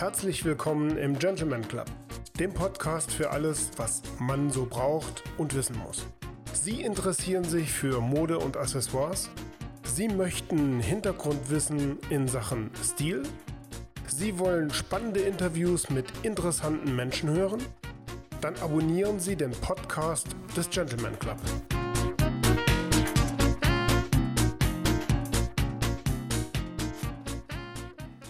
herzlich willkommen im Gentleman Club, dem Podcast für alles, was man so braucht und wissen muss. Sie interessieren sich für Mode und Accessoires? Sie möchten Hintergrundwissen in Sachen Stil? Sie wollen spannende Interviews mit interessanten Menschen hören? Dann abonnieren Sie den Podcast des Gentleman Club.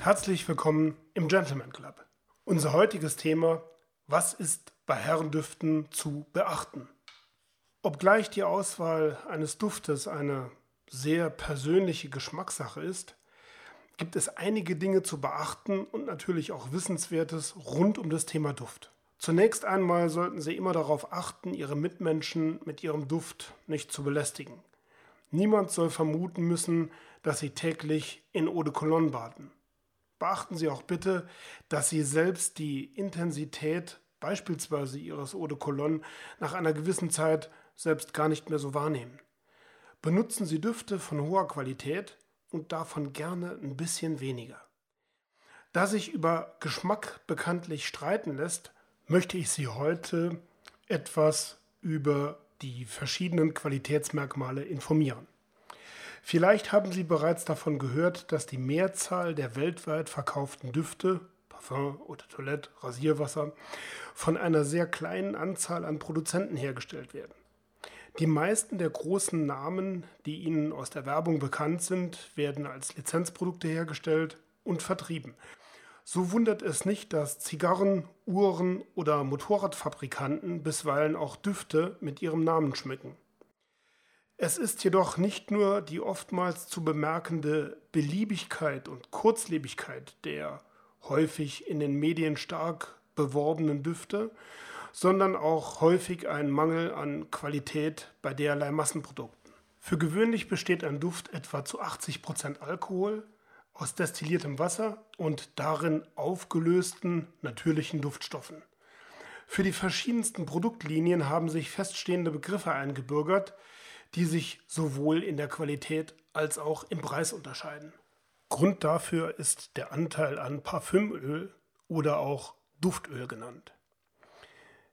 Herzlich willkommen im Gentleman Club. Unser heutiges Thema, was ist bei Herrendüften zu beachten? Obgleich die Auswahl eines Duftes eine sehr persönliche Geschmackssache ist, gibt es einige Dinge zu beachten und natürlich auch Wissenswertes rund um das Thema Duft. Zunächst einmal sollten Sie immer darauf achten, Ihre Mitmenschen mit Ihrem Duft nicht zu belästigen. Niemand soll vermuten müssen, dass Sie täglich in Eau de Cologne baden. Beachten Sie auch bitte, dass Sie selbst die Intensität beispielsweise Ihres Eau de Cologne nach einer gewissen Zeit selbst gar nicht mehr so wahrnehmen. Benutzen Sie Düfte von hoher Qualität und davon gerne ein bisschen weniger. Da sich über Geschmack bekanntlich streiten lässt, möchte ich Sie heute etwas über die verschiedenen Qualitätsmerkmale informieren. Vielleicht haben Sie bereits davon gehört, dass die Mehrzahl der weltweit verkauften Düfte, Parfum, de Toilette, Rasierwasser, von einer sehr kleinen Anzahl an Produzenten hergestellt werden. Die meisten der großen Namen, die Ihnen aus der Werbung bekannt sind, werden als Lizenzprodukte hergestellt und vertrieben. So wundert es nicht, dass Zigarren, Uhren oder Motorradfabrikanten bisweilen auch Düfte mit ihrem Namen schmücken. Es ist jedoch nicht nur die oftmals zu bemerkende Beliebigkeit und Kurzlebigkeit der häufig in den Medien stark beworbenen Düfte, sondern auch häufig ein Mangel an Qualität bei derlei Massenprodukten. Für gewöhnlich besteht ein Duft etwa zu 80 Prozent Alkohol aus destilliertem Wasser und darin aufgelösten natürlichen Duftstoffen. Für die verschiedensten Produktlinien haben sich feststehende Begriffe eingebürgert, die sich sowohl in der Qualität als auch im Preis unterscheiden. Grund dafür ist der Anteil an Parfümöl oder auch Duftöl genannt.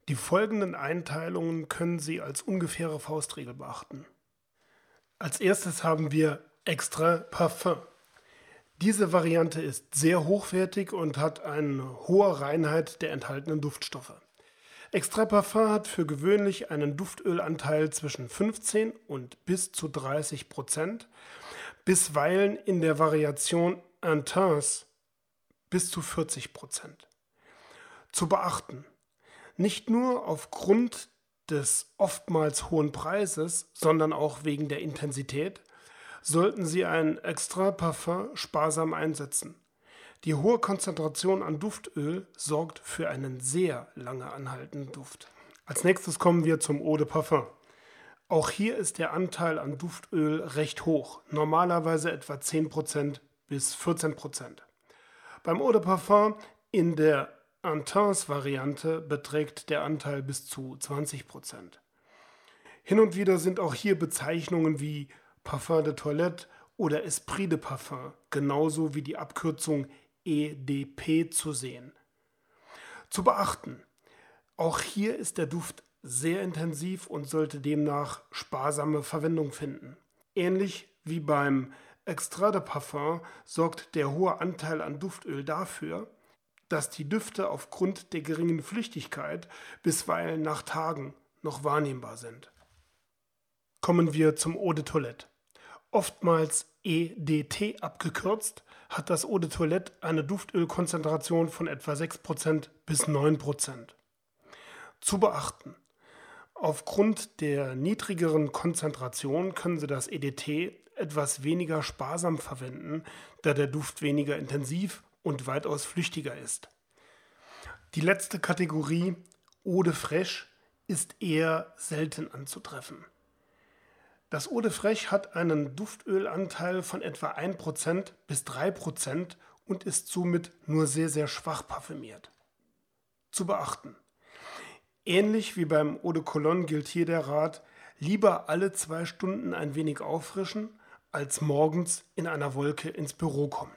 Die folgenden Einteilungen können Sie als ungefähre Faustregel beachten. Als erstes haben wir Extra Parfum. Diese Variante ist sehr hochwertig und hat eine hohe Reinheit der enthaltenen Duftstoffe. Extra Parfum hat für gewöhnlich einen Duftölanteil zwischen 15 und bis zu 30 Prozent, bisweilen in der Variation Intense bis zu 40 Prozent. Zu beachten, nicht nur aufgrund des oftmals hohen Preises, sondern auch wegen der Intensität, sollten Sie ein Extra Parfum sparsam einsetzen. Die hohe Konzentration an Duftöl sorgt für einen sehr lange anhaltenden Duft. Als nächstes kommen wir zum Eau de Parfum. Auch hier ist der Anteil an Duftöl recht hoch, normalerweise etwa 10% bis 14%. Beim Eau de Parfum in der Intense-Variante beträgt der Anteil bis zu 20%. Hin und wieder sind auch hier Bezeichnungen wie Parfum de Toilette oder Esprit de Parfum, genauso wie die Abkürzung EDP zu sehen. Zu beachten, auch hier ist der Duft sehr intensiv und sollte demnach sparsame Verwendung finden. Ähnlich wie beim Extra de Parfum sorgt der hohe Anteil an Duftöl dafür, dass die Düfte aufgrund der geringen Flüchtigkeit bisweilen nach Tagen noch wahrnehmbar sind. Kommen wir zum Eau de Toilette. Oftmals EDT abgekürzt, hat das Eau de Toilette eine Duftölkonzentration von etwa 6% bis 9%. Zu beachten. Aufgrund der niedrigeren Konzentration können Sie das EDT etwas weniger sparsam verwenden, da der Duft weniger intensiv und weitaus flüchtiger ist. Die letzte Kategorie, Eau de Fraiche, ist eher selten anzutreffen. Das Eau de Fraiche hat einen Duftölanteil von etwa 1% bis 3% und ist somit nur sehr, sehr schwach parfümiert. Zu beachten. Ähnlich wie beim Eau de Cologne gilt hier der Rat, lieber alle zwei Stunden ein wenig auffrischen, als morgens in einer Wolke ins Büro kommen.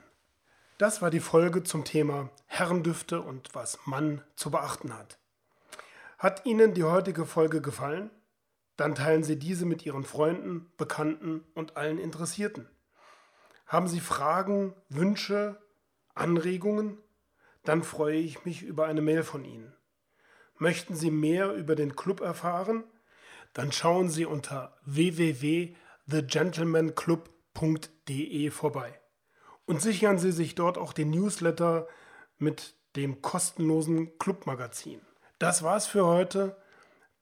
Das war die Folge zum Thema Herrendüfte und was man zu beachten hat. Hat Ihnen die heutige Folge gefallen? Dann teilen Sie diese mit Ihren Freunden, Bekannten und allen Interessierten. Haben Sie Fragen, Wünsche, Anregungen? Dann freue ich mich über eine Mail von Ihnen. Möchten Sie mehr über den Club erfahren? Dann schauen Sie unter www.thegentlemanclub.de vorbei und sichern Sie sich dort auch den Newsletter mit dem kostenlosen Clubmagazin. Das war's für heute.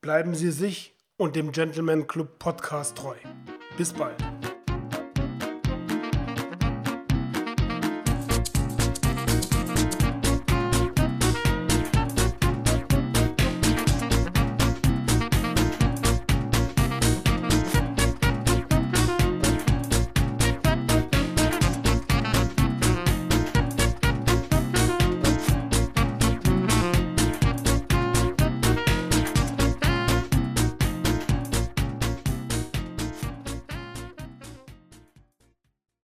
Bleiben Sie sich und dem Gentleman Club Podcast treu. Bis bald.